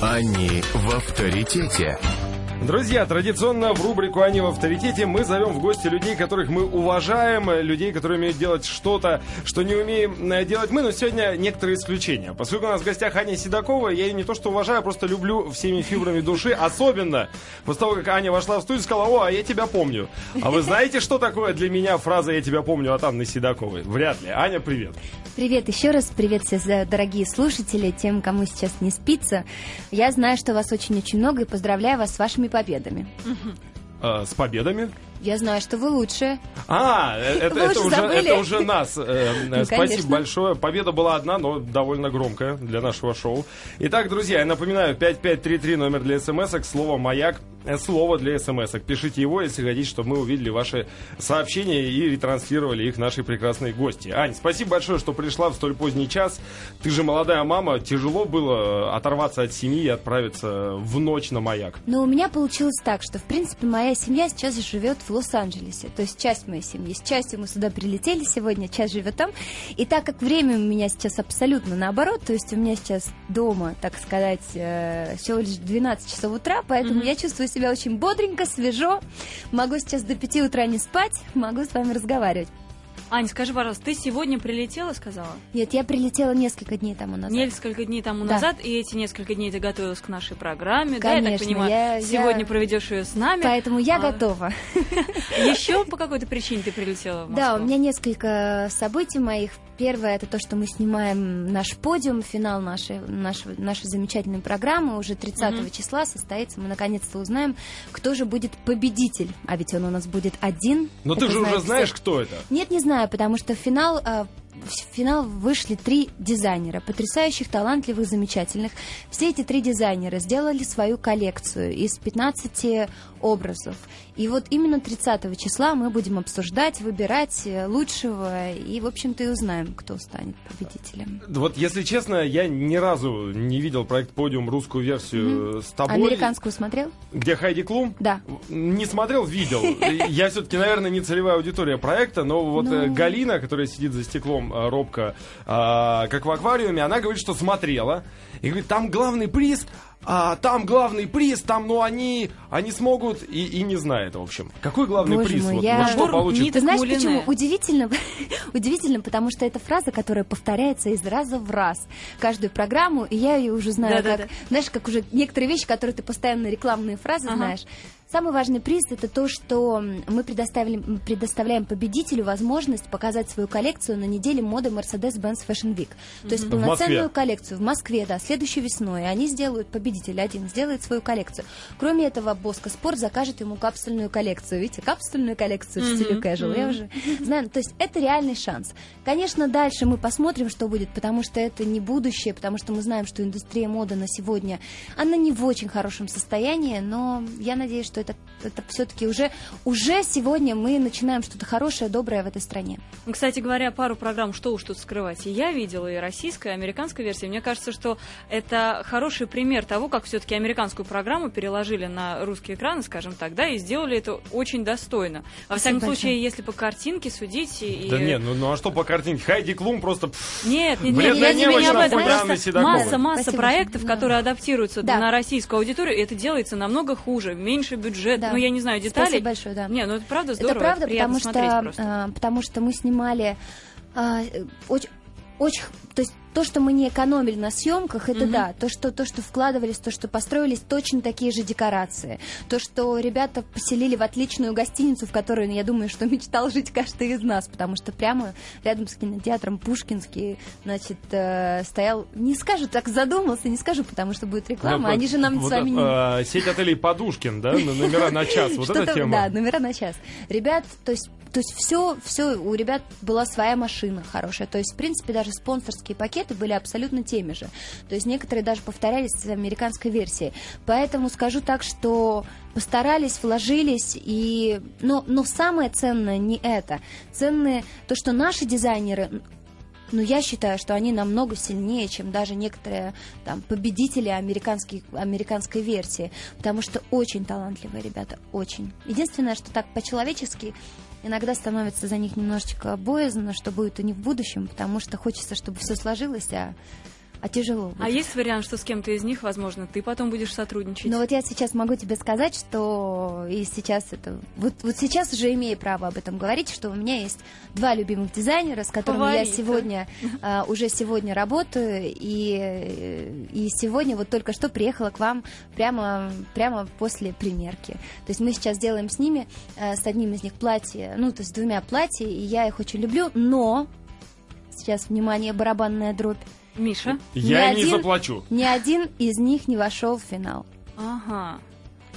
Они в авторитете. Друзья, традиционно в рубрику «Они в авторитете» мы зовем в гости людей, которых мы уважаем, людей, которые умеют делать что-то, что не умеем э, делать мы, но сегодня некоторые исключения. Поскольку у нас в гостях Аня Седокова, я ее не то что уважаю, а просто люблю всеми фибрами души, особенно после того, как Аня вошла в студию и сказала, о, а я тебя помню. А вы знаете, что такое для меня фраза «я тебя помню» от Анны Седоковой? Вряд ли. Аня, привет. Привет еще раз, привет все дорогие слушатели, тем, кому сейчас не спится. Я знаю, что вас очень-очень много и поздравляю вас с вашими победами. Э, с победами? Я знаю, что вы лучшие. А, э, это, это, уже, это уже нас. Э, ну, Спасибо конечно. большое. Победа была одна, но довольно громкая для нашего шоу. Итак, друзья, я напоминаю, 5533 номер для смс-ок, слово «Маяк», слово для смс-ок. Пишите его, если хотите, чтобы мы увидели ваши сообщения и ретранслировали их нашей прекрасной гости. Ань, спасибо большое, что пришла в столь поздний час. Ты же молодая мама, тяжело было оторваться от семьи и отправиться в ночь на маяк? Ну, у меня получилось так, что, в принципе, моя семья сейчас живет в Лос-Анджелесе. То есть часть моей семьи. С частью мы сюда прилетели сегодня, часть живет там. И так как время у меня сейчас абсолютно наоборот, то есть у меня сейчас дома, так сказать, э, всего лишь 12 часов утра, поэтому mm-hmm. я чувствую себя очень бодренько, свежо. Могу сейчас до 5 утра не спать, могу с вами разговаривать. Ань, скажи, пожалуйста, ты сегодня прилетела, сказала? Нет, я прилетела несколько дней тому назад. Несколько дней тому да. назад, и эти несколько дней ты готовилась к нашей программе, Конечно, да, я так понимаю, я, сегодня я... проведешь ее с нами. Поэтому я а... готова. Еще по какой-то причине ты прилетела в Москву? Да, у меня несколько событий моих. Первое, это то, что мы снимаем наш подиум, финал нашей, нашей, нашей замечательной программы. Уже 30 mm-hmm. числа состоится. Мы наконец-то узнаем, кто же будет победитель. А ведь он у нас будет один. Но это ты же уже знаешь, кто это. Нет, не знаю, потому что финал а, в финал вышли три дизайнера, потрясающих, талантливых, замечательных. Все эти три дизайнера сделали свою коллекцию из 15 образов. И вот именно 30 числа мы будем обсуждать, выбирать э, лучшего, и, в общем-то, и узнаем, кто станет победителем. Вот, если честно, я ни разу не видел проект «Подиум», русскую версию mm-hmm. с тобой. Американскую смотрел? Где Хайди Клум? Да. Не смотрел, видел. Я все-таки, наверное, не целевая аудитория проекта, но вот э, ну. Галина, которая сидит за стеклом э, робко, как в аквариуме, она говорит, что смотрела. И говорит, там главный приз а, там главный приз, там, ну, они, они смогут, и, и не знает, в общем. Какой главный Боже приз? Мой, вот, я... вот что получит? Ты знаешь, почему? Удивительно, удивительно, потому что это фраза, которая повторяется из раза в раз. Каждую программу, и я ее уже знаю, да, как, да, да. знаешь, как уже некоторые вещи, которые ты постоянно рекламные фразы ага. знаешь. Самый важный приз это то, что мы предоставляем, предоставляем победителю возможность показать свою коллекцию на неделе моды Mercedes-Benz Fashion Week. То есть полноценную коллекцию в Москве, да, следующей весной. Они сделают, победитель один сделает свою коллекцию. Кроме этого, Боско Спорт закажет ему капсульную коллекцию. Видите, капсульную коллекцию в стиле casual. Я уже знаю. То есть это реальный шанс. Конечно, дальше мы посмотрим, что будет, потому что это не будущее, потому что мы знаем, что индустрия моды на сегодня, она не в очень хорошем состоянии, но я надеюсь, что что это, это все-таки уже, уже сегодня мы начинаем что-то хорошее, доброе в этой стране. Кстати говоря, пару программ «Что уж тут скрывать» и я видела, и российская, и американская версия. Мне кажется, что это хороший пример того, как все-таки американскую программу переложили на русские экраны, скажем так, да, и сделали это очень достойно. Во всяком большое. случае, если по картинке судить... И... Да нет, ну, ну а что по картинке? Хайди Клум просто... Нет, нет, нет, я тебе не об этом. Просто масса, масса Спасибо проектов, большое. которые адаптируются да. на российскую аудиторию, и это делается намного хуже, меньше бюджета бюджет, да. ну я не знаю деталей. Спасибо большое, да. Не, ну это правда здорово, это правда, это потому что, а, потому что мы снимали а, очень, очень, то есть то, что мы не экономили на съемках, это угу. да. То что, то, что вкладывались, то, что построились, точно такие же декорации. То, что ребята поселили в отличную гостиницу, в которой, я думаю, что мечтал жить каждый из нас, потому что прямо рядом с кинотеатром Пушкинский, значит, э, стоял, не скажу, так задумался, не скажу, потому что будет реклама, ну, они же нам вот, с вами не... Э, сеть отелей Подушкин, да, номера на час, вот эта тема. Да, номера на час. Ребят, то есть то есть все, все, у ребят была своя машина хорошая. То есть, в принципе, даже спонсорские пакеты были абсолютно теми же. То есть некоторые даже повторялись с американской версией. Поэтому скажу так, что постарались, вложились, и... но, но самое ценное не это. Ценное то, что наши дизайнеры но я считаю, что они намного сильнее, чем даже некоторые там, победители американской, американской версии. Потому что очень талантливые ребята, очень. Единственное, что так по-человечески иногда становится за них немножечко боязно, что будет у них в будущем, потому что хочется, чтобы все сложилось, а а тяжело. Будет. А есть вариант, что с кем-то из них, возможно, ты потом будешь сотрудничать? Ну вот я сейчас могу тебе сказать, что и сейчас это... Вот, вот сейчас уже имею право об этом говорить, что у меня есть два любимых дизайнера, с которыми Фавориты. я сегодня, uh, уже сегодня работаю, и, и сегодня вот только что приехала к вам прямо, прямо после примерки. То есть мы сейчас делаем с ними, uh, с одним из них платье, ну, то есть двумя платья, и я их очень люблю, но... Сейчас, внимание, барабанная дробь Миша? Я ни не один, заплачу. Ни один из них не вошел в финал. Ага.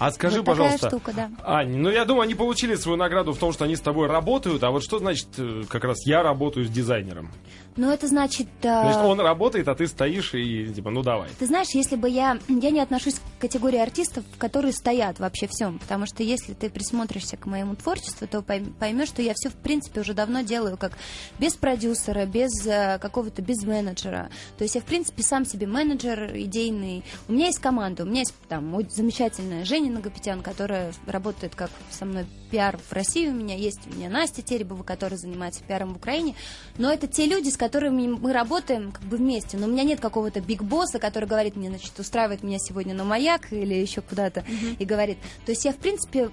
А скажи, вот пожалуйста, штука, да. Ань, ну я думаю, они получили свою награду в том, что они с тобой работают, а вот что значит э, как раз я работаю с дизайнером? Ну, это значит... Э... Значит, он работает, а ты стоишь и типа, ну давай. Ты знаешь, если бы я... Я не отношусь к категории артистов, которые стоят вообще всем, потому что если ты присмотришься к моему творчеству, то поймешь, что я все, в принципе, уже давно делаю как без продюсера, без э, какого-то, без менеджера. То есть я, в принципе, сам себе менеджер идейный. У меня есть команда, у меня есть там замечательная Женя Нагопетян, которая работает как со мной пиар в России у меня, есть у меня Настя Теребова, которая занимается пиаром в Украине, но это те люди, с которыми мы работаем как бы вместе, но у меня нет какого-то биг-босса, который говорит мне, значит, устраивает меня сегодня на маяк или еще куда-то mm-hmm. и говорит. То есть я, в принципе,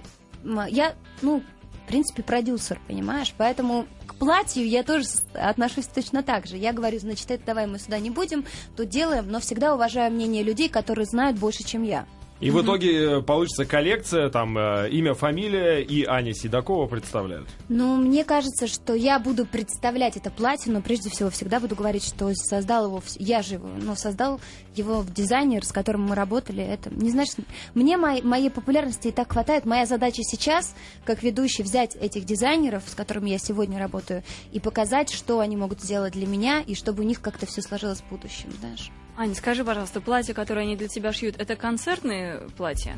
я, ну, в принципе, продюсер, понимаешь? Поэтому к платью я тоже отношусь точно так же. Я говорю, значит, это давай мы сюда не будем, тут делаем, но всегда уважаю мнение людей, которые знают больше, чем я. И в итоге э, получится коллекция, там э, имя, фамилия и Аня Седокова представляют. Ну, мне кажется, что я буду представлять это платье, но прежде всего всегда буду говорить, что создал его, я же его, но создал его дизайнер, с которым мы работали. Это, не знаешь, мне моей, моей популярности и так хватает. Моя задача сейчас, как ведущий, взять этих дизайнеров, с которыми я сегодня работаю, и показать, что они могут сделать для меня, и чтобы у них как-то все сложилось в будущем, знаешь. Аня, скажи, пожалуйста, платье, которое они для тебя шьют, это концертные платья?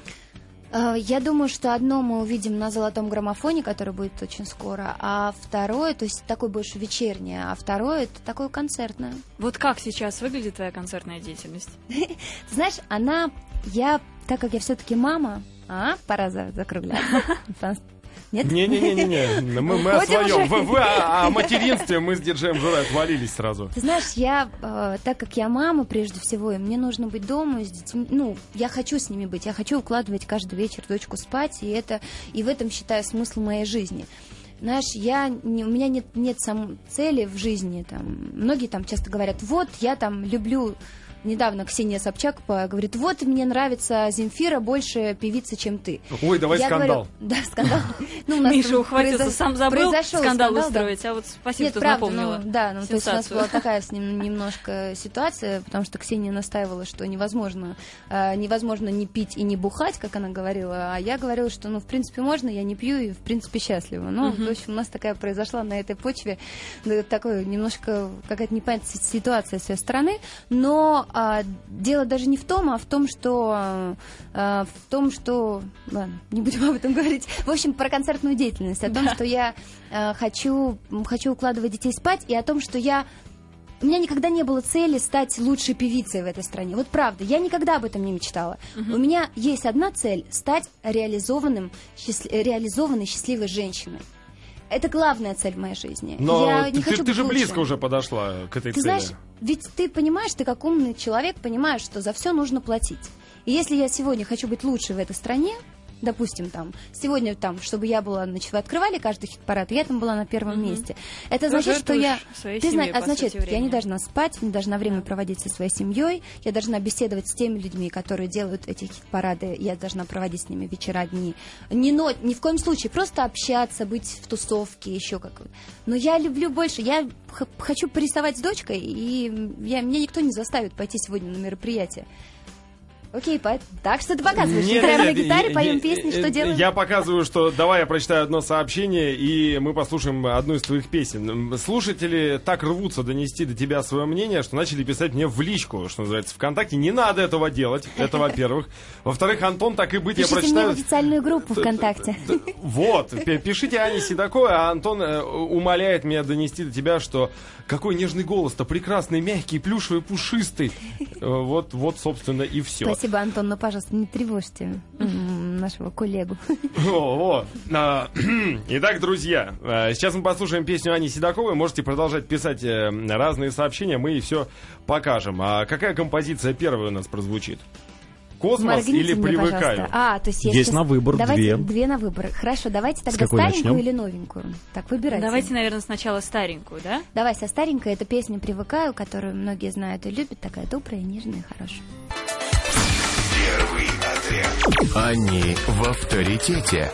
Э, я думаю, что одно мы увидим на золотом граммофоне, который будет очень скоро, а второе, то есть такое больше вечернее, а второе это такое концертное. Вот как сейчас выглядит твоя концертная деятельность? Знаешь, она, я, так как я все-таки мама, а, пора закругляться. Нет? Не-не-не-не, мы, мы о своем. Вы, вы о, о материнстве мы с диджеем Журой отвалились сразу. Ты знаешь, я, э, так как я мама прежде всего, и мне нужно быть дома с детьми, ну, я хочу с ними быть, я хочу укладывать каждый вечер дочку спать, и это, и в этом считаю смысл моей жизни знаешь, я не, у меня нет нет сам цели в жизни там. Многие там часто говорят, вот я там люблю недавно Ксения Собчак говорит, вот мне нравится Земфира больше певица, чем ты. Ой, давай я скандал. Говорю, да, скандал. Ну, у нас Миша ухватился, сам забыл произошел скандал, скандал устроить, да. а вот спасибо, Нет, что правда, напомнила. Ну, да, ну, то есть у нас была такая с ним немножко ситуация, потому что Ксения настаивала, что невозможно, э, невозможно не пить и не бухать, как она говорила, а я говорила, что, ну, в принципе, можно, я не пью и, в принципе, счастлива. Ну, в общем, у нас такая произошла на этой почве, ну, такой немножко какая-то непонятная ситуация с ее стороны, но а, дело даже не в том, а в том, что а, в том, что ладно, не будем об этом говорить. В общем, про концертную деятельность, о том, да. что я а, хочу хочу укладывать детей спать, и о том, что я у меня никогда не было цели стать лучшей певицей в этой стране. Вот правда, я никогда об этом не мечтала. Uh-huh. У меня есть одна цель стать реализованным, счаст... реализованной счастливой женщиной. Это главная цель в моей жизни. Но я ты, не хочу ты, ты же лучше. близко уже подошла к этой ты цели. Знаешь, ведь ты понимаешь, ты как умный человек понимаешь, что за все нужно платить. И если я сегодня хочу быть лучше в этой стране, допустим, там, сегодня там, чтобы я была, значит, вы открывали каждый хит-парад, я там была на первом угу. месте. Это Тоже значит, что я... Ты знаешь, означает, я не должна спать, не должна время да. проводить со своей семьей, я должна беседовать с теми людьми, которые делают эти хит-парады, я должна проводить с ними вечера, дни. Не, но, ни в коем случае, просто общаться, быть в тусовке, еще как Но я люблю больше, я хочу порисовать с дочкой, и я, меня никто не заставит пойти сегодня на мероприятие. Окей, поэтому так что ты показываешь? Нет, Играем нет, на гитаре, нет, поем нет, песни, что делаем? Я показываю, что давай я прочитаю одно сообщение, и мы послушаем одну из твоих песен. Слушатели так рвутся донести до тебя свое мнение, что начали писать мне в личку, что называется, ВКонтакте. Не надо этого делать, это во-первых. Во-вторых, Антон, так и быть, Пишите я прочитаю... мне в официальную группу ВКонтакте. Вот, пишите Ане Седоковой, а Антон э, умоляет меня донести до тебя, что какой нежный голос-то, прекрасный, мягкий, плюшевый, пушистый. Э, вот, вот, собственно, и все. Спасибо, Антон, но, пожалуйста, не тревожьте нашего коллегу. О, о. А, итак, друзья, а, сейчас мы послушаем песню Ани Седоковой. Можете продолжать писать э, разные сообщения, мы и все покажем. А какая композиция первая у нас прозвучит? Космос Моргните или привыкаю? Пожалуйста. А, то есть, есть на выбор давайте, две. Две на выбор. Хорошо, давайте тогда старенькую начнем? или новенькую. Так, выбирайте. Давайте, наверное, сначала старенькую, да? Давай, со старенькой. Это песня «Привыкаю», которую многие знают и любят. Такая добрая, нежная, хорошая. Первый отряд. Они в авторитете.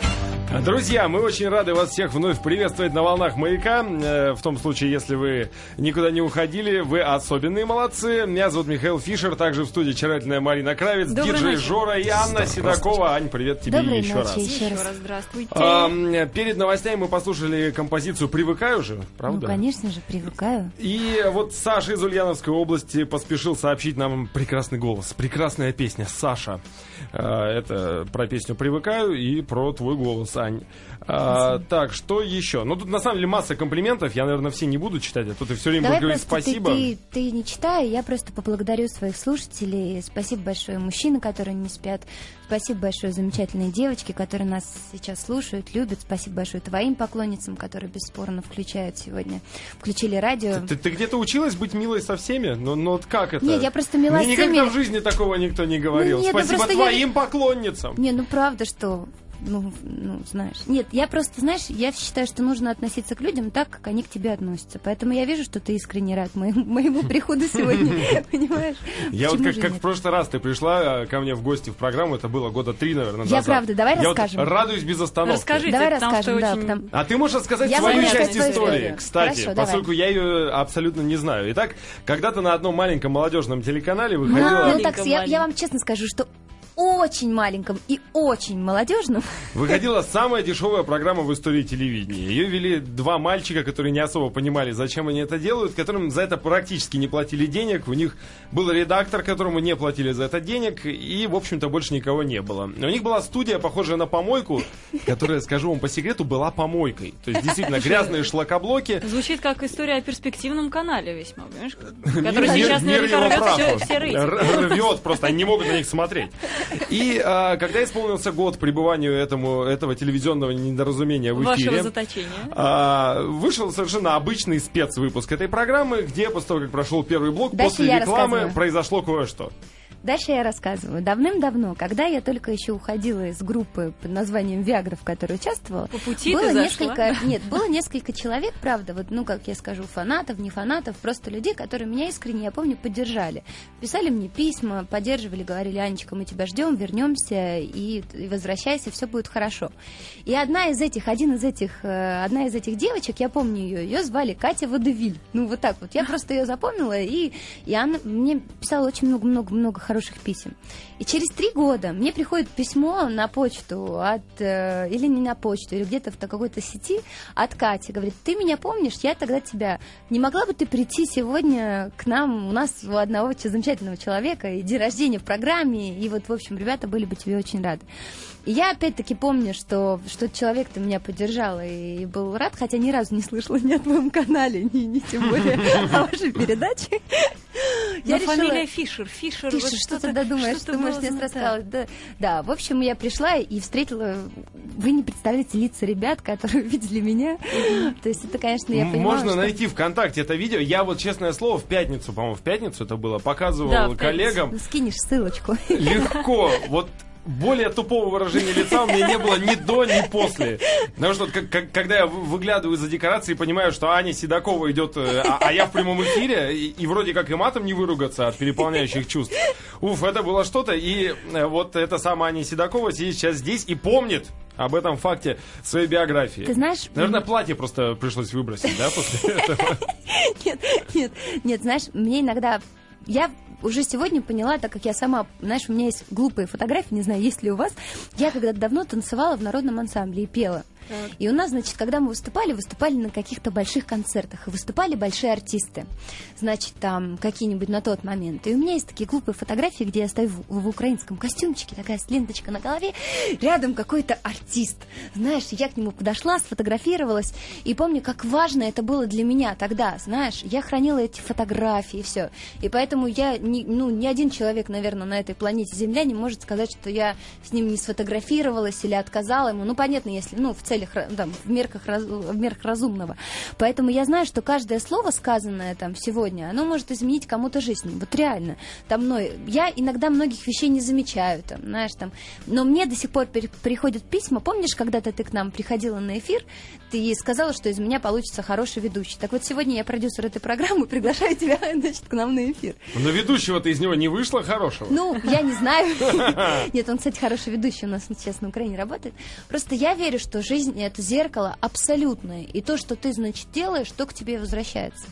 Друзья, мы очень рады вас всех вновь приветствовать на волнах маяка. Э, в том случае, если вы никуда не уходили, вы особенные молодцы. Меня зовут Михаил Фишер, также в студии очаровательная Марина Кравец, Доброй диджей ночи. Жора и Анна Седокова. Ань, привет тебе Доброй еще ночи, раз. Еще раз. здравствуйте. А, перед новостями мы послушали композицию «Привыкаю» же, правда? Ну, конечно же, «Привыкаю». И вот Саша из Ульяновской области поспешил сообщить нам прекрасный голос, прекрасная песня «Саша». А, это про песню «Привыкаю» и про твой голос, Сань. А, так, что еще? Ну, тут на самом деле масса комплиментов. Я, наверное, все не буду читать, а то ты все время Давай будешь говорить спасибо. Ты, ты, ты не читай, я просто поблагодарю своих слушателей. Спасибо большое мужчины, которые не спят. Спасибо большое замечательные девочки, которые нас сейчас слушают, любят. Спасибо большое твоим поклонницам, которые бесспорно включают сегодня. Включили радио. Ты, ты, ты где-то училась быть милой со всеми? Но, но вот как это? Нет, я просто мила Мне никогда в жизни такого никто не говорил. Ну, нет, ну Спасибо твоим я... поклонницам. Не, ну правда, что ну, ну, знаешь. Нет, я просто, знаешь, я считаю, что нужно относиться к людям так, как они к тебе относятся. Поэтому я вижу, что ты искренне рад моему, моему приходу сегодня, понимаешь? Я вот как, в прошлый раз ты пришла э, ко мне в гости в программу, это было года три, наверное, назад. Я правда, давай расскажем. Радуюсь без остановки. Расскажите, давай расскажем, да. Очень... Потому... А ты можешь рассказать я свою часть истории, кстати, Хорошо, поскольку давай. я ее абсолютно не знаю. Итак, когда-то на одном маленьком молодежном телеканале выходила... Ну, так, я, я вам честно скажу, что очень маленьком и очень молодежном. Выходила самая дешевая программа в истории телевидения. Ее вели два мальчика, которые не особо понимали, зачем они это делают, которым за это практически не платили денег. У них был редактор, которому не платили за это денег, и, в общем-то, больше никого не было. У них была студия, похожая на помойку, которая, скажу вам по секрету, была помойкой. То есть, действительно, грязные шлакоблоки. Звучит как история о перспективном канале весьма, понимаешь? Который сейчас наверняка рвет все рейтинги. Рвет просто, они не могут на них смотреть. И а, когда исполнился год пребыванию этому, этого телевизионного недоразумения в эфире... Вашего заточения. А, вышел совершенно обычный спецвыпуск этой программы, где после того, как прошел первый блок, Дальше после рекламы произошло кое-что. Дальше я рассказываю. Давным-давно, когда я только еще уходила из группы под названием Виагра, в которой участвовала, По пути было несколько, нет, было несколько человек, правда, вот, ну, как я скажу, фанатов, не фанатов, просто людей, которые меня искренне, я помню, поддержали. Писали мне письма, поддерживали, говорили, Анечка, мы тебя ждем, вернемся и, и возвращайся, все будет хорошо. И одна из этих, один из этих, э, одна из этих девочек, я помню ее, ее звали Катя Водевиль. Ну, вот так вот. Я просто ее запомнила, и, и она мне писала очень много-много-много хороших писем. И через три года мне приходит письмо на почту от, э, или не на почту, или где-то в какой-то сети от Кати. Говорит, ты меня помнишь, я тогда тебя... Не могла бы ты прийти сегодня к нам? У нас у одного замечательного человека и день рождения в программе, и вот, в общем, ребята были бы тебе очень рады. И я опять-таки помню, что, что человек-то меня поддержал и был рад, хотя ни разу не слышала ни о твоем канале, ни, ни тем более о вашей передаче. Я фамилия Фишер. Фишер, Фишер, что ты думаешь, что ты можешь мне рассказать? Да, да, в общем, я пришла и встретила... Вы не представляете лица ребят, которые видели меня. То есть это, конечно, я понимала, Можно найти ВКонтакте это видео. Я вот, честное слово, в пятницу, по-моему, в пятницу это было, показывал коллегам. Скинешь ссылочку. Легко. Вот более тупого выражения лица у меня не было ни до, ни после. Потому что как, как, когда я выглядываю за декорации и понимаю, что Аня Седокова идет, э, а, а я в прямом эфире, и, и вроде как и матом не выругаться от переполняющих чувств. Уф, это было что-то. И э, вот эта самая Аня Седокова сидит сейчас здесь и помнит об этом факте своей биографии. Ты знаешь... Наверное, платье просто пришлось выбросить, да, после этого? Нет, нет, нет, знаешь, мне иногда... Я уже сегодня поняла, так как я сама, знаешь, у меня есть глупые фотографии, не знаю, есть ли у вас. Я когда-то давно танцевала в народном ансамбле и пела. И у нас, значит, когда мы выступали, выступали на каких-то больших концертах, и выступали большие артисты. Значит, там какие-нибудь на тот момент. И у меня есть такие глупые фотографии, где я стою в, в украинском костюмчике, такая с ленточка на голове, рядом какой-то артист. Знаешь, я к нему подошла, сфотографировалась, и помню, как важно это было для меня тогда, знаешь, я хранила эти фотографии, все. И поэтому я, не, ну, ни один человек, наверное, на этой планете Земля не может сказать, что я с ним не сфотографировалась или отказала ему. Ну, понятно, если, ну, в целях, там, в мерках, в мерках разумного. Поэтому я знаю, что каждое слово, сказанное там сегодня, оно может изменить кому-то жизнь. Вот реально. Там мной, я иногда многих вещей не замечаю, там, знаешь, там, но мне до сих пор приходят письма. Помнишь, когда-то ты к нам приходила на эфир, ты сказала, что из меня получится хороший ведущий. Так вот, сегодня я продюсер этой программы, приглашаю тебя, значит, к нам на эфир. Но ведущего-то из него не вышло хорошего? Ну, я не знаю. Нет, он, кстати, хороший ведущий у нас сейчас на Украине работает. Просто я верю, что жизнь — это зеркало абсолютное. И то, что ты, значит, делаешь, то к тебе возвращается.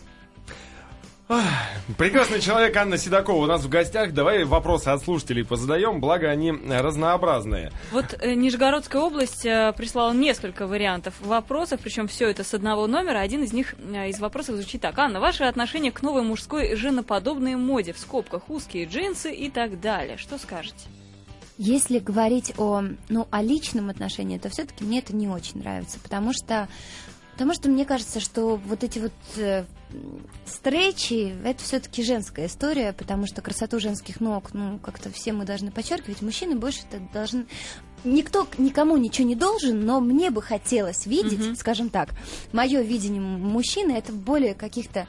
Прекрасный человек Анна Седокова у нас в гостях. Давай вопросы от слушателей позадаем, благо они разнообразные. Вот э, Нижегородская область э, прислала несколько вариантов вопросов, причем все это с одного номера. Один из них э, из вопросов звучит так. Анна, ваше отношение к новой мужской женоподобной моде, в скобках узкие джинсы и так далее. Что скажете? Если говорить о, ну, о личном отношении, то все-таки мне это не очень нравится, потому что Потому что мне кажется, что вот эти вот э, стрейчи, это все-таки женская история, потому что красоту женских ног, ну, как-то все мы должны подчеркивать. Мужчины больше это должны... Никто никому ничего не должен, но мне бы хотелось видеть, mm-hmm. скажем так, мое видение мужчины, это более каких-то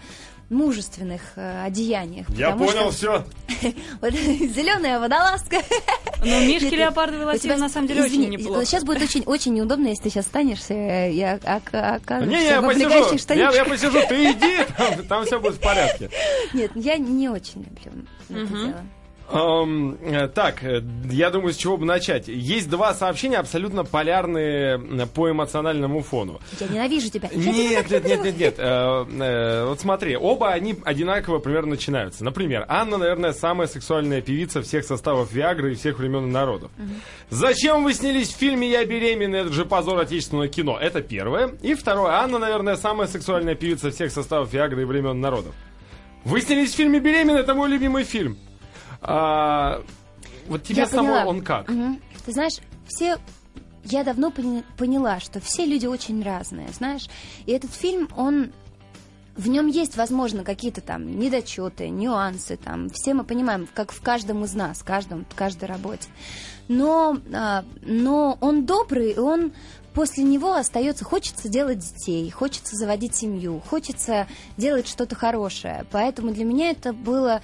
мужественных э, одеяниях. Я понял что... все. Зеленая водолазка. Ну, Мишки леопардовый лосин на самом деле очень неплохо. Сейчас будет очень, очень неудобно, если ты сейчас станешь э, и окажешься не, я посижу, я, я посижу, ты иди, там, там все будет в порядке. Нет, я не очень люблю это дело. Эм, так, э, я думаю, с чего бы начать. Есть два сообщения абсолютно полярные по эмоциональному фону. Я ненавижу тебя. Нет, нет, нет, нет, нет. Э, э, вот смотри, оба они одинаково примерно начинаются. Например, Анна, наверное, самая сексуальная певица всех составов Виагры и всех времен и народов. Зачем вы снялись в фильме «Я беременна»? Это же позор отечественного кино. Это первое. И второе. Анна, наверное, самая сексуальная певица всех составов Виагры и времен народов. Вы снялись в фильме «Беременна»? Это мой любимый фильм. А, вот тебе я самой он как? Угу. Ты знаешь, все я давно поняла, что все люди очень разные, знаешь. И этот фильм, он в нем есть, возможно, какие-то там недочеты, нюансы, там, все мы понимаем, как в каждом из нас, в каждом, в каждой работе. Но, а, но он добрый, и он после него остается, хочется делать детей, хочется заводить семью, хочется делать что-то хорошее. Поэтому для меня это было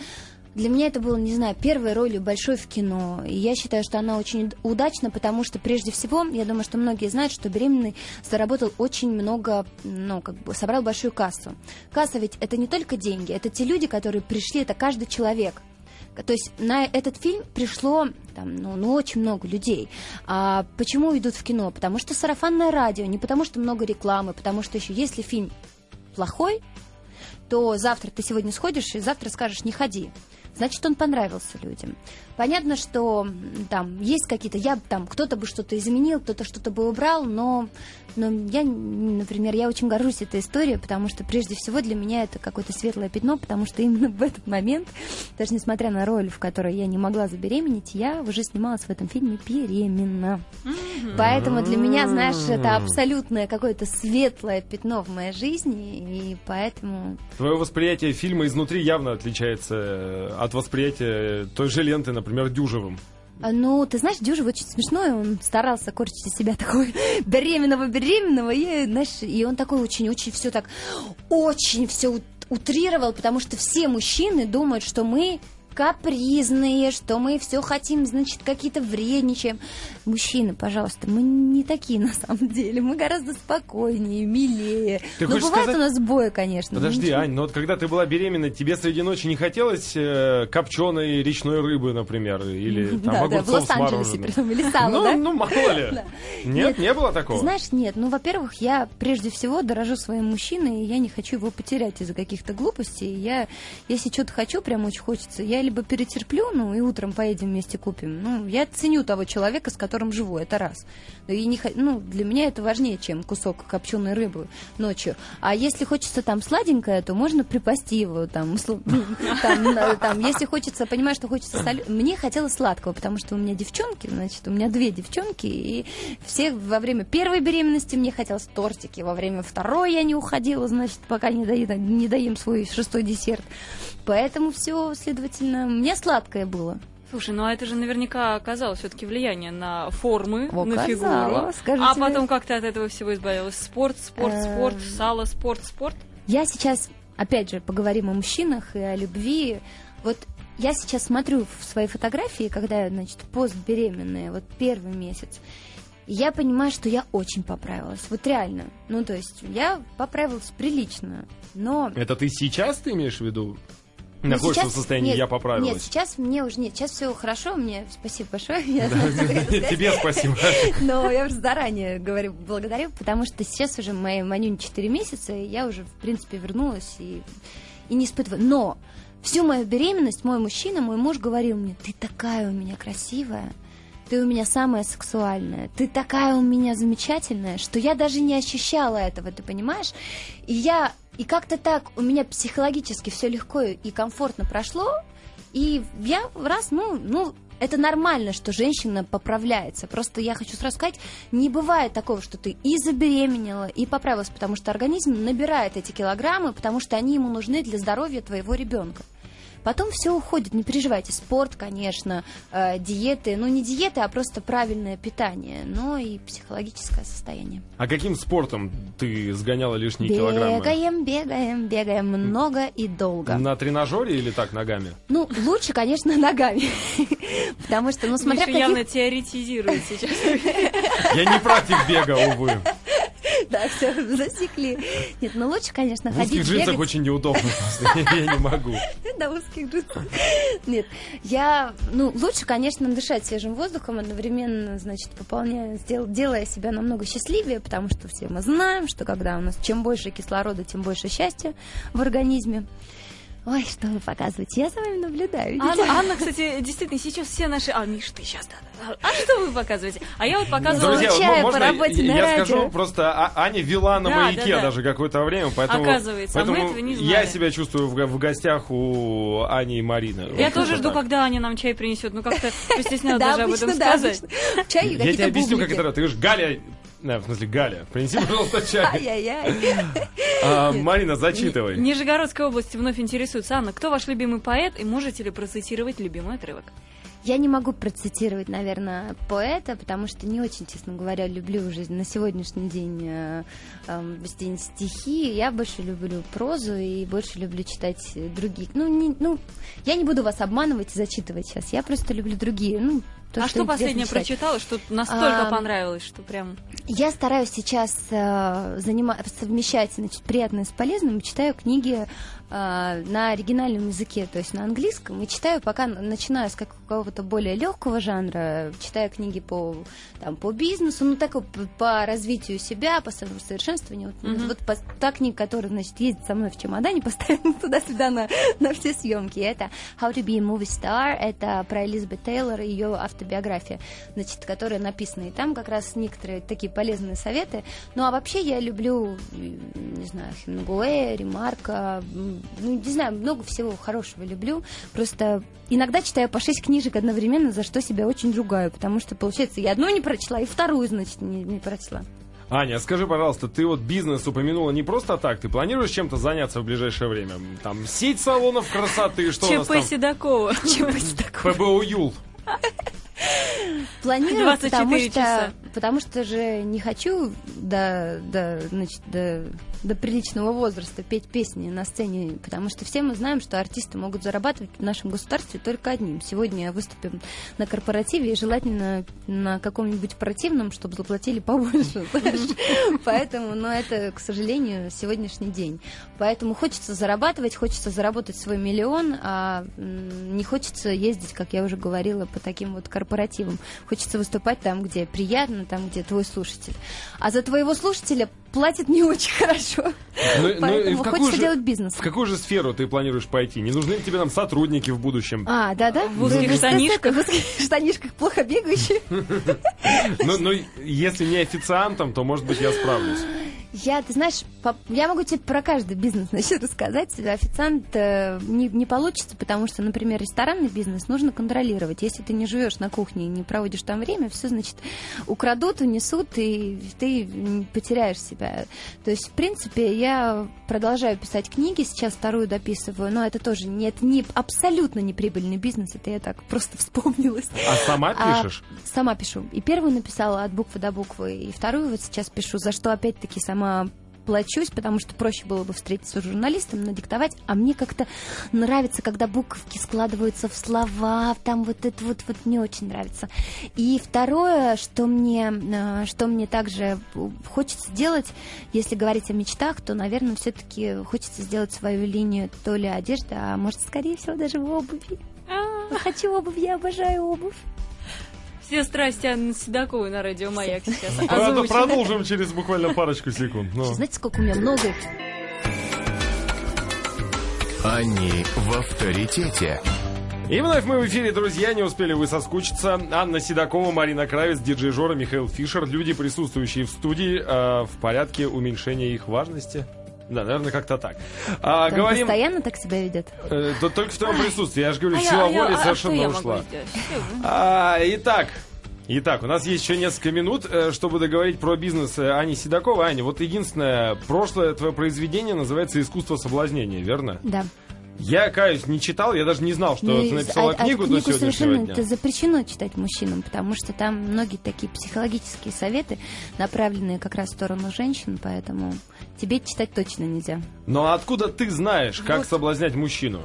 для меня это было, не знаю, первой ролью большой в кино. И я считаю, что она очень удачна, потому что, прежде всего, я думаю, что многие знают, что «Беременный» заработал очень много, ну, как бы, собрал большую кассу. Касса ведь это не только деньги, это те люди, которые пришли, это каждый человек. То есть на этот фильм пришло там, ну, ну, очень много людей. А почему идут в кино? Потому что сарафанное радио, не потому что много рекламы, потому что еще если фильм плохой, то завтра ты сегодня сходишь и завтра скажешь не ходи значит, он понравился людям. Понятно, что там есть какие-то, я там, кто-то бы что-то изменил, кто-то что-то бы убрал, но, но я, например, я очень горжусь этой историей, потому что прежде всего для меня это какое-то светлое пятно, потому что именно в этот момент, даже несмотря на роль, в которой я не могла забеременеть, я уже снималась в этом фильме беременна. Mm-hmm. Поэтому для меня, знаешь, это абсолютное какое-то светлое пятно в моей жизни, и поэтому... Твое восприятие фильма изнутри явно отличается э, от восприятия той же ленты, например, Дюжевым. А, ну, ты знаешь, Дюжев очень смешной, он старался корчить из себя такой беременного-беременного, и, знаешь, и он такой очень-очень все так, очень все утрировал, потому что все мужчины думают, что мы капризные, что мы все хотим, значит, какие-то вредничаем. Мужчины, пожалуйста, мы не такие на самом деле. Мы гораздо спокойнее, милее. Ты но бывает сказать... у нас боя, конечно. Подожди, Ань, но вот когда ты была беременна, тебе среди ночи не хотелось э, копченой речной рыбы, например, или там да, огурцов да, в Лос-Анджелесе, притом, или сало, ну, да? Ну, мало ли. да. Нет, нет, не было такого? Знаешь, нет. Ну, во-первых, я прежде всего дорожу своим мужчиной, и я не хочу его потерять из-за каких-то глупостей. Я, если что-то хочу, прям очень хочется, я либо перетерплю, ну, и утром поедем вместе купим. Ну, я ценю того человека, с которым живу, это раз. И не, ну, для меня это важнее, чем кусок копченой рыбы ночью. А если хочется там сладенькое, то можно припасти его там, там, если хочется, понимаешь, что хочется соль... Мне хотелось сладкого, потому что у меня девчонки, значит, у меня две девчонки, и все во время первой беременности мне хотелось тортики, во время второй я не уходила, значит, пока не доем, не доем свой шестой десерт. Поэтому все, следовательно, мне сладкое было. Слушай, ну а это же наверняка оказало все-таки влияние на формы, Оказало, на фигуру. А потом как ты от этого всего избавилась? Спорт, спорт, спорт, эм. сало, спорт, спорт? Я сейчас, опять же, поговорим о мужчинах и о любви. Вот я сейчас смотрю в свои фотографии, когда я, значит, постбеременная, вот первый месяц, я понимаю, что я очень поправилась. Вот реально. Ну, то есть, я поправилась прилично. Но... Это ты сейчас ты имеешь в виду? Находишься сейчас, в состоянии нет, «я поправилась». Нет, сейчас мне уже нет, сейчас все хорошо, мне спасибо большое. Тебе спасибо. Но я уже заранее говорю благодарю, потому что сейчас уже моей Манюне 4 месяца, и я уже, в принципе, вернулась и, и не испытываю. Но всю мою беременность мой мужчина, мой муж говорил мне, ты такая у меня красивая, ты у меня самая сексуальная, ты такая у меня замечательная, что я даже не ощущала этого, ты понимаешь? И я и как-то так у меня психологически все легко и комфортно прошло, и я раз, ну, ну, это нормально, что женщина поправляется. Просто я хочу сразу сказать, не бывает такого, что ты и забеременела, и поправилась, потому что организм набирает эти килограммы, потому что они ему нужны для здоровья твоего ребенка. Потом все уходит, не переживайте. Спорт, конечно, э, диеты, ну не диеты, а просто правильное питание, но и психологическое состояние. А каким спортом ты сгоняла лишние бегаем, килограммы? Бегаем, бегаем, бегаем много и долго. На тренажере или так, ногами? Ну, лучше, конечно, ногами. Потому что, ну, смотря каких... явно теоретизирует сейчас. Я не практик бега, увы. Да, все, засекли. Нет, ну лучше, конечно, в ходить, узких джинсах очень неудобно просто, я не могу. Да, узких джинсах. Нет, я, ну, лучше, конечно, дышать свежим воздухом, одновременно, значит, пополняя, делая себя намного счастливее, потому что все мы знаем, что когда у нас чем больше кислорода, тем больше счастья в организме. Ой, что вы показываете? Я за вами наблюдаю. Анна, Анна, кстати, действительно, сейчас все наши... А, Миш, ты сейчас, да, да. А что вы показываете? А я вот показывала... Друзья, чая можно по работе я, на я радио. скажу, просто а, Аня вела на да, маяке да, да. даже какое-то время, поэтому... Оказывается, поэтому а мы этого не знаем. Я себя чувствую в, в гостях у Ани и Марины. Я вот тоже жду, так. когда Аня нам чай принесет. Ну, как-то постеснялась даже об этом сказать. Чай Я тебе объясню, как это... Ты говоришь, Галя, да, в смысле, Галя, принеси, пожалуйста, чай. Ай-яй-яй. А, Марина, зачитывай. Нижегородская область вновь интересуется. Анна, кто ваш любимый поэт и можете ли процитировать любимый отрывок? Я не могу процитировать, наверное, поэта, потому что не очень, честно говоря, люблю уже на сегодняшний день э, э, день стихи. Я больше люблю прозу и больше люблю читать другие. Ну, не, ну, я не буду вас обманывать и зачитывать сейчас. Я просто люблю другие. Ну, то, а что, что последнее читать. прочитала, что настолько а, понравилось, что прям... Я стараюсь сейчас э, занима... совмещать значит, приятное с полезным, читаю книги э, на оригинальном языке, то есть на английском, и читаю пока, начинаю с какого-то более легкого жанра, читаю книги по, там, по бизнесу, ну, так по развитию себя, по совершенствованию. Вот, mm-hmm. вот по, та книга, которая, значит, ездит со мной в чемодане постоянно туда-сюда на, на все съемки, это How to be a Movie Star, это про Элизабет Тейлор и ее авто автобиография, значит, которая написана. И там как раз некоторые такие полезные советы. Ну, а вообще я люблю, не знаю, Хемингуэя, Ремарка, ну, не знаю, много всего хорошего люблю. Просто иногда читаю по шесть книжек одновременно, за что себя очень ругаю, потому что, получается, я одну не прочла, и вторую, значит, не, не прочла. Аня, скажи, пожалуйста, ты вот бизнес упомянула не просто так, ты планируешь чем-то заняться в ближайшее время? Там сеть салонов красоты, что ЧП у нас там? Седокова. ЧП Седокова. ПБО Юл. Планирую, потому что, потому что же не хочу до, до, значит, до до приличного возраста петь песни на сцене, потому что все мы знаем, что артисты могут зарабатывать в нашем государстве только одним. Сегодня выступим на корпоративе и желательно на каком-нибудь противном, чтобы заплатили побольше. Поэтому, но это, к сожалению, сегодняшний день. Поэтому хочется зарабатывать, хочется заработать свой миллион, а не хочется ездить, как я уже говорила, по таким вот корпоративам. Хочется выступать там, где приятно, там, где твой слушатель. А за твоего слушателя платит не очень хорошо. Ну, ну Поэтому ну, хочется же, делать бизнес. В какую же сферу ты планируешь пойти? Не нужны ли тебе там сотрудники в будущем? А, да-да. В узких штанишках. В узких штанишках плохо бегающие. Ну, ну, если не официантом, то, может быть, я справлюсь. Я, ты знаешь, по, я могу тебе про каждый бизнес значит, рассказать. Официант э, не, не получится, потому что, например, ресторанный бизнес нужно контролировать. Если ты не живешь на кухне и не проводишь там время, все, значит, украдут, унесут, и ты потеряешь себя. То есть, в принципе, я продолжаю писать книги, сейчас вторую дописываю, но это тоже не, это не абсолютно неприбыльный бизнес, это я так просто вспомнилась. А сама а, пишешь? А, сама пишу. И первую написала от буквы до буквы, и вторую вот сейчас пишу, за что опять-таки сама сама плачусь, потому что проще было бы встретиться с журналистом, надиктовать, а мне как-то нравится, когда буковки складываются в слова, там вот это вот, вот не очень нравится. И второе, что мне, а, что мне также хочется сделать, если говорить о мечтах, то, наверное, все-таки хочется сделать свою линию то ли одежды, а может, скорее всего, даже в обуви. А. Хочу обувь, я обожаю обувь. Все страсти Анны Седоковой на радио «Маяк» сейчас Правда, продолжим через буквально парочку секунд. Но... Знаете, сколько у меня много Они в авторитете. И вновь мы в эфире, друзья, не успели вы соскучиться. Анна Седокова, Марина Кравец, диджей Жора, Михаил Фишер. Люди, присутствующие в студии, э, в порядке уменьшения их важности. Да, наверное, как-то так. А, Он говорим... постоянно так себя ведет? Э, то, только в твоем присутствии. Я же говорю, а сила я, воли а, совершенно а ушла. А, итак, Итак, у нас есть еще несколько минут, э, чтобы договорить про бизнес э, Ани Седоковой. Аня, вот единственное, прошлое твое произведение называется «Искусство соблазнения», верно? Да. Я, каюсь, не читал, я даже не знал, что ну, ты написала а, книгу а до сегодняшнего совершенно дня. Это запрещено читать мужчинам, потому что там многие такие психологические советы, направленные как раз в сторону женщин, поэтому тебе читать точно нельзя. Но откуда ты знаешь, как вот. соблазнять мужчину?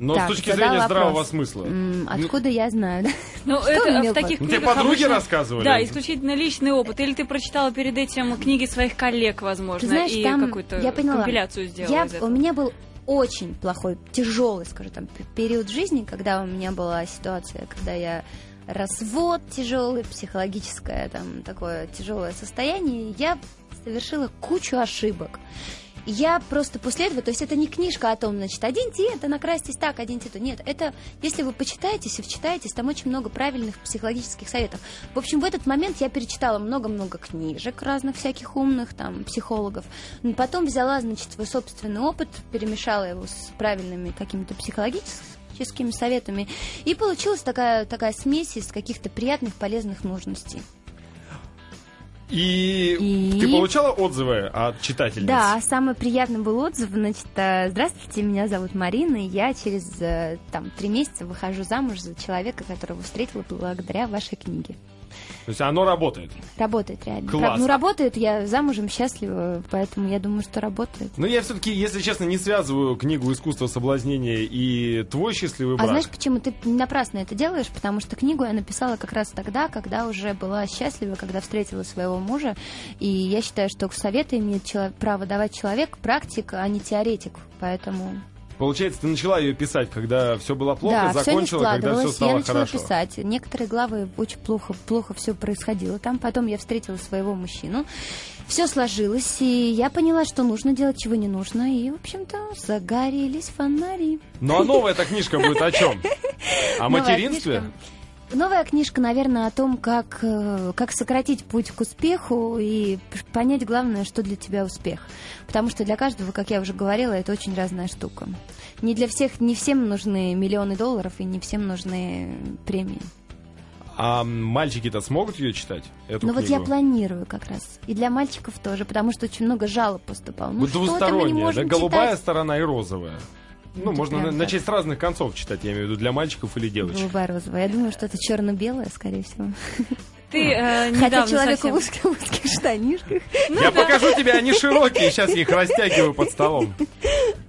Но так, с точки зрения вопрос. здравого смысла. М, откуда ну, я знаю? Ну, это в таких книгах... Тебе подруги обычно, рассказывали? Да, исключительно личный опыт. Или ты прочитала перед этим книги своих коллег, возможно, знаешь, и какую-то я поняла. компиляцию сделала я, из этого. У меня был очень плохой, тяжелый, скажем там, период жизни, когда у меня была ситуация, когда я развод тяжелый, психологическое там такое тяжелое состояние, я совершила кучу ошибок я просто после этого, то есть это не книжка о том, значит, оденьте это, накрасьтесь так, оденьте то. Нет, это, если вы почитаетесь и вчитаетесь, там очень много правильных психологических советов. В общем, в этот момент я перечитала много-много книжек разных всяких умных, там, психологов. Потом взяла, значит, свой собственный опыт, перемешала его с правильными какими-то психологическими советами. И получилась такая, такая смесь из каких-то приятных, полезных нужностей. И, и ты получала отзывы от читательниц? Да, самый приятный был отзыв. Значит, э, здравствуйте, меня зовут Марина, и я через э, там три месяца выхожу замуж за человека, которого встретила благодаря вашей книге. То есть оно работает? Работает, реально. Класс. Ну, работает, я замужем счастлива, поэтому я думаю, что работает. Ну, я все-таки, если честно, не связываю книгу «Искусство соблазнения» и твой счастливый брак. А знаешь, почему ты напрасно это делаешь? Потому что книгу я написала как раз тогда, когда уже была счастлива, когда встретила своего мужа. И я считаю, что советы имеет право давать человек, практик, а не теоретик. Поэтому Получается, ты начала ее писать, когда все было плохо, да, закончила, все когда все стало я начала хорошо. писать. Некоторые главы очень плохо, плохо все происходило там. Потом я встретила своего мужчину. Все сложилось, и я поняла, что нужно делать, чего не нужно. И, в общем-то, загорелись фонари. Ну а новая эта книжка будет о чем? О материнстве? Новая книжка, наверное, о том, как, э, как сократить путь к успеху и понять главное, что для тебя успех. Потому что для каждого, как я уже говорила, это очень разная штука. Не для всех, не всем нужны миллионы долларов и не всем нужны премии. А мальчики-то смогут ее читать? Эту ну вот я планирую как раз. И для мальчиков тоже, потому что очень много жалоб поступало. Ну, Двусторонняя, да, голубая читать? сторона и розовая. Ну, можно прям начать с разных концов читать, я имею в виду, для мальчиков или девочек. Голубая розовая. Я думаю, что это черно-белое, скорее всего. Ты э, Хотя человек совсем... в узких, узких штанишках. Ну, я да. покажу тебе, они широкие, сейчас я их растягиваю под столом.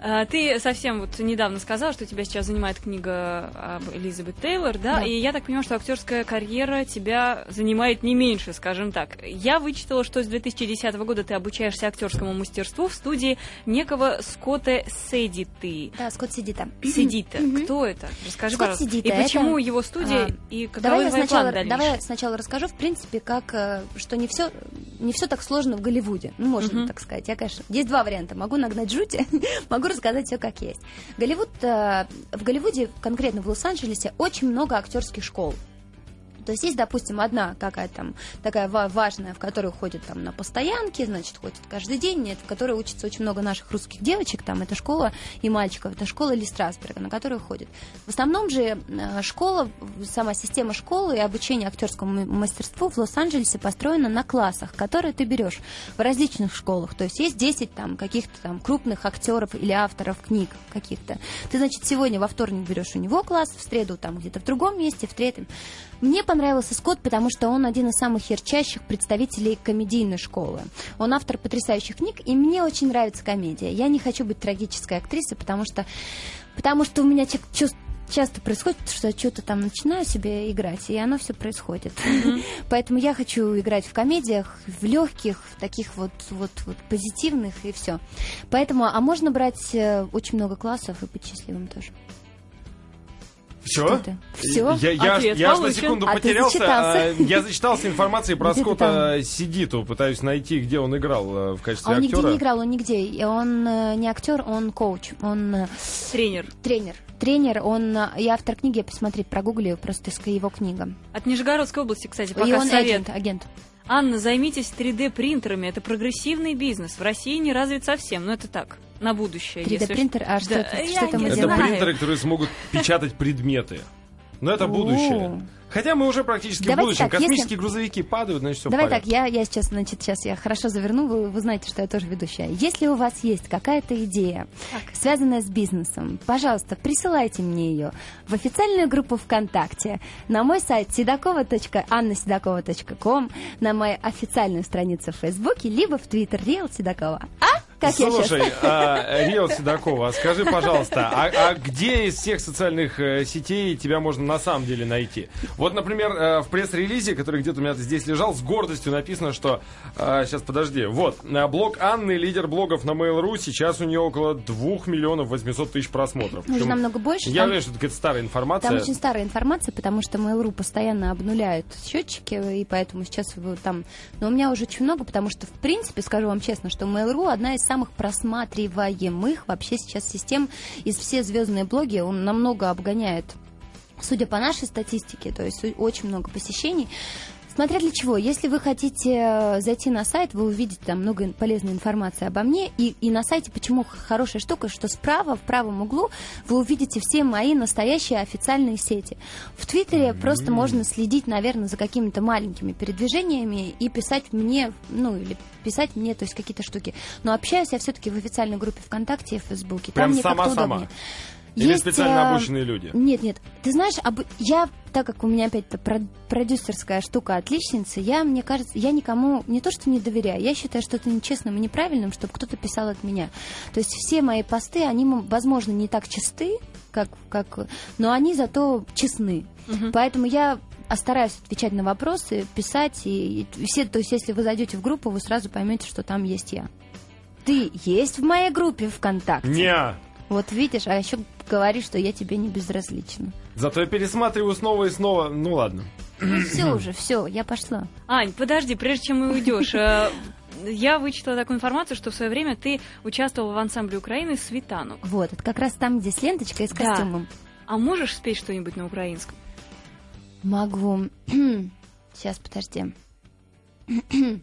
А, ты совсем вот недавно сказал, что тебя сейчас занимает книга об Элизабет Тейлор, да? да? И я так понимаю, что актерская карьера тебя занимает не меньше, скажем так. Я вычитала, что с 2010 года ты обучаешься актерскому мастерству в студии некого Скотта Седиты. Да, Скотт Седита. Седита. Кто это? Расскажи, Скотт пожалуйста. Седита, и почему это... его студия, а, и каковы давай я сначала, Давай я сначала расскажу, в принципе, как, э, что не все не все так сложно в Голливуде. Ну, можно mm-hmm. так сказать. Я, конечно, есть два варианта. Могу нагнать жути, могу рассказать все как есть. Голливуд, э, в Голливуде, конкретно в Лос-Анджелесе, очень много актерских школ. То есть есть, допустим, одна какая-то там такая важная, в которую ходит там на постоянке, значит, ходит каждый день, нет, в которой учатся очень много наших русских девочек, там это школа и мальчиков, это школа Ли Страсберга, на которую ходит. В основном же э, школа, сама система школы и обучение актерскому мастерству в Лос-Анджелесе построена на классах, которые ты берешь в различных школах. То есть есть 10 там каких-то там крупных актеров или авторов книг каких-то. Ты, значит, сегодня во вторник берешь у него класс, в среду там где-то в другом месте, в третьем. Мне понравился Скотт, потому что он один из самых ярчайших представителей комедийной школы. Он автор потрясающих книг, и мне очень нравится комедия. Я не хочу быть трагической актрисой, потому что, потому что у меня чувство часто происходит, что я что-то там начинаю себе играть, и оно все происходит. Mm-hmm. Поэтому я хочу играть в комедиях, в легких, таких вот, вот, вот позитивных и все. Поэтому, а можно брать э, очень много классов и быть счастливым тоже. Все? Все? Я, я, я аж на секунду а потерялся. А, я зачитался информацией про Скотта Сидиту. Пытаюсь найти, где он играл э, в качестве а он актера. Он нигде не играл, он нигде. Он э, не актер, он коуч. Он э, тренер. Тренер. Тренер, он и автор книги, посмотри, прогугли просто его книга. От Нижегородской области, кстати, пока и он совет. агент, агент. Анна, займитесь 3D-принтерами. Это прогрессивный бизнес. В России не развит совсем, но это так на будущее. 3D-принтер? А что, да, это, что там Это принтеры, которые смогут печатать предметы. Но это будущее. Хотя мы уже практически Давайте в будущем. Так, Космические если... грузовики падают, значит, все Давай так, я, я сейчас, значит, сейчас я хорошо заверну, вы, вы знаете, что я тоже ведущая. Если у вас есть какая-то идея, так. связанная с бизнесом, пожалуйста, присылайте мне ее в официальную группу ВКонтакте, на мой сайт седокова.аннаседокова.ком, на мою официальную страницу в Фейсбуке, либо в Твиттер Реал Седокова. А? Как Слушай, а, Рио Седокова, скажи, пожалуйста, а, а где из всех социальных э, сетей тебя можно на самом деле найти? Вот, например, э, в пресс-релизе, который где-то у меня здесь лежал, с гордостью написано, что... Э, сейчас, подожди. Вот, э, блог Анны, лидер блогов на Mail.ru, сейчас у нее около 2 миллионов 800 тысяч просмотров. Уже намного больше. Я знаю, что это какая-то старая информация. Там очень старая информация, потому что Mail.ru постоянно обнуляют счетчики, и поэтому сейчас там... Но у меня уже очень много, потому что, в принципе, скажу вам честно, что Mail.ru одна из самых просматриваемых вообще сейчас систем. Из все звездные блоги он намного обгоняет судя по нашей статистике, то есть очень много посещений. Смотря для чего. Если вы хотите э, зайти на сайт, вы увидите там много полезной информации обо мне. И, и на сайте почему хорошая штука, что справа, в правом углу, вы увидите все мои настоящие официальные сети. В Твиттере mm-hmm. просто можно следить, наверное, за какими-то маленькими передвижениями и писать мне, ну, или писать мне, то есть какие-то штуки. Но общаюсь я все-таки в официальной группе ВКонтакте и в Фейсбуке. Прям Там мне как-то удобнее. Или есть, специально а, обученные люди? Нет, нет. Ты знаешь, об... я, так как у меня опять-то продюсерская штука отличница, я, мне кажется, я никому не то что не доверяю, я считаю, что это нечестным и неправильным, чтобы кто-то писал от меня. То есть все мои посты, они, возможно, не так чисты, как, как, но они зато честны. Угу. Поэтому я стараюсь отвечать на вопросы, писать, и, и все, то есть если вы зайдете в группу, вы сразу поймете, что там есть я. Ты есть в моей группе ВКонтакте? Не. Вот видишь, а еще говоришь, что я тебе не безразлична. Зато я пересматриваю снова и снова. Ну ладно. Ну все уже, все, я пошла. Ань, подожди, прежде чем мы уйдешь, э, я вычитала такую информацию, что в свое время ты участвовала в ансамбле Украины «Светанок». Вот, это как раз там, где с ленточкой и с костюмом. А можешь спеть что-нибудь на украинском? Могу. Сейчас, подожди.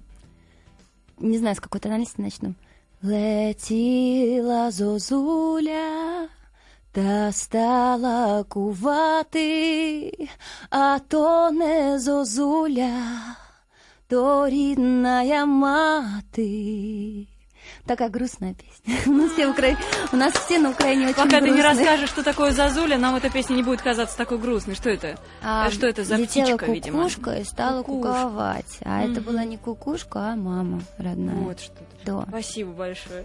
Не знаю, с какой тональности начну. Летіла зозуля, та стала кувати, а то не зозуля, то рідна мати. Такая грустная песня. У нас все, Укра... У нас все на Украине очень Пока грустные. ты не расскажешь, что такое Зазуля, нам эта песня не будет казаться такой грустной. Что это? А, что это за летела птичка, видимо? кукушка и стала кукушка. куковать. А mm-hmm. это была не кукушка, а мама родная. Вот что-то. Да. Спасибо большое.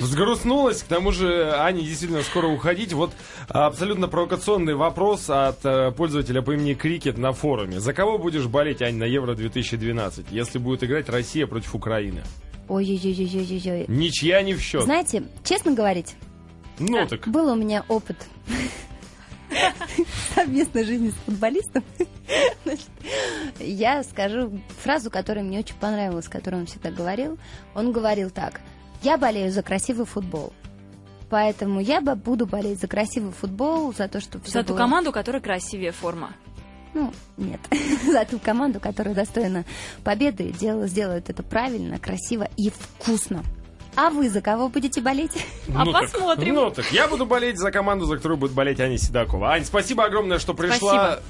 Взгрустнулась, к тому же Ане действительно скоро уходить. Вот абсолютно провокационный вопрос от э, пользователя по имени Крикет на форуме. За кого будешь болеть, Ань, на Евро-2012, если будет играть Россия против Украины? Ой-ой-ой-ой-ой-ой. Ничья не в счет. Знаете, честно говорить, ну, так. был у меня опыт совместной жизни с футболистом. я скажу фразу, которая мне очень понравилась, которую он всегда говорил. Он говорил так. Я болею за красивый футбол. Поэтому я бы буду болеть за красивый футбол, за то, что все За было... ту команду, которая красивее форма. Ну, нет. за ту команду, которая достойна победы, делала, сделает это правильно, красиво и вкусно. А вы за кого будете болеть? А ну, а так, посмотрим. Ну так, я буду болеть за команду, за которую будет болеть Аня Седакова. Ань, спасибо огромное, что пришла. Спасибо.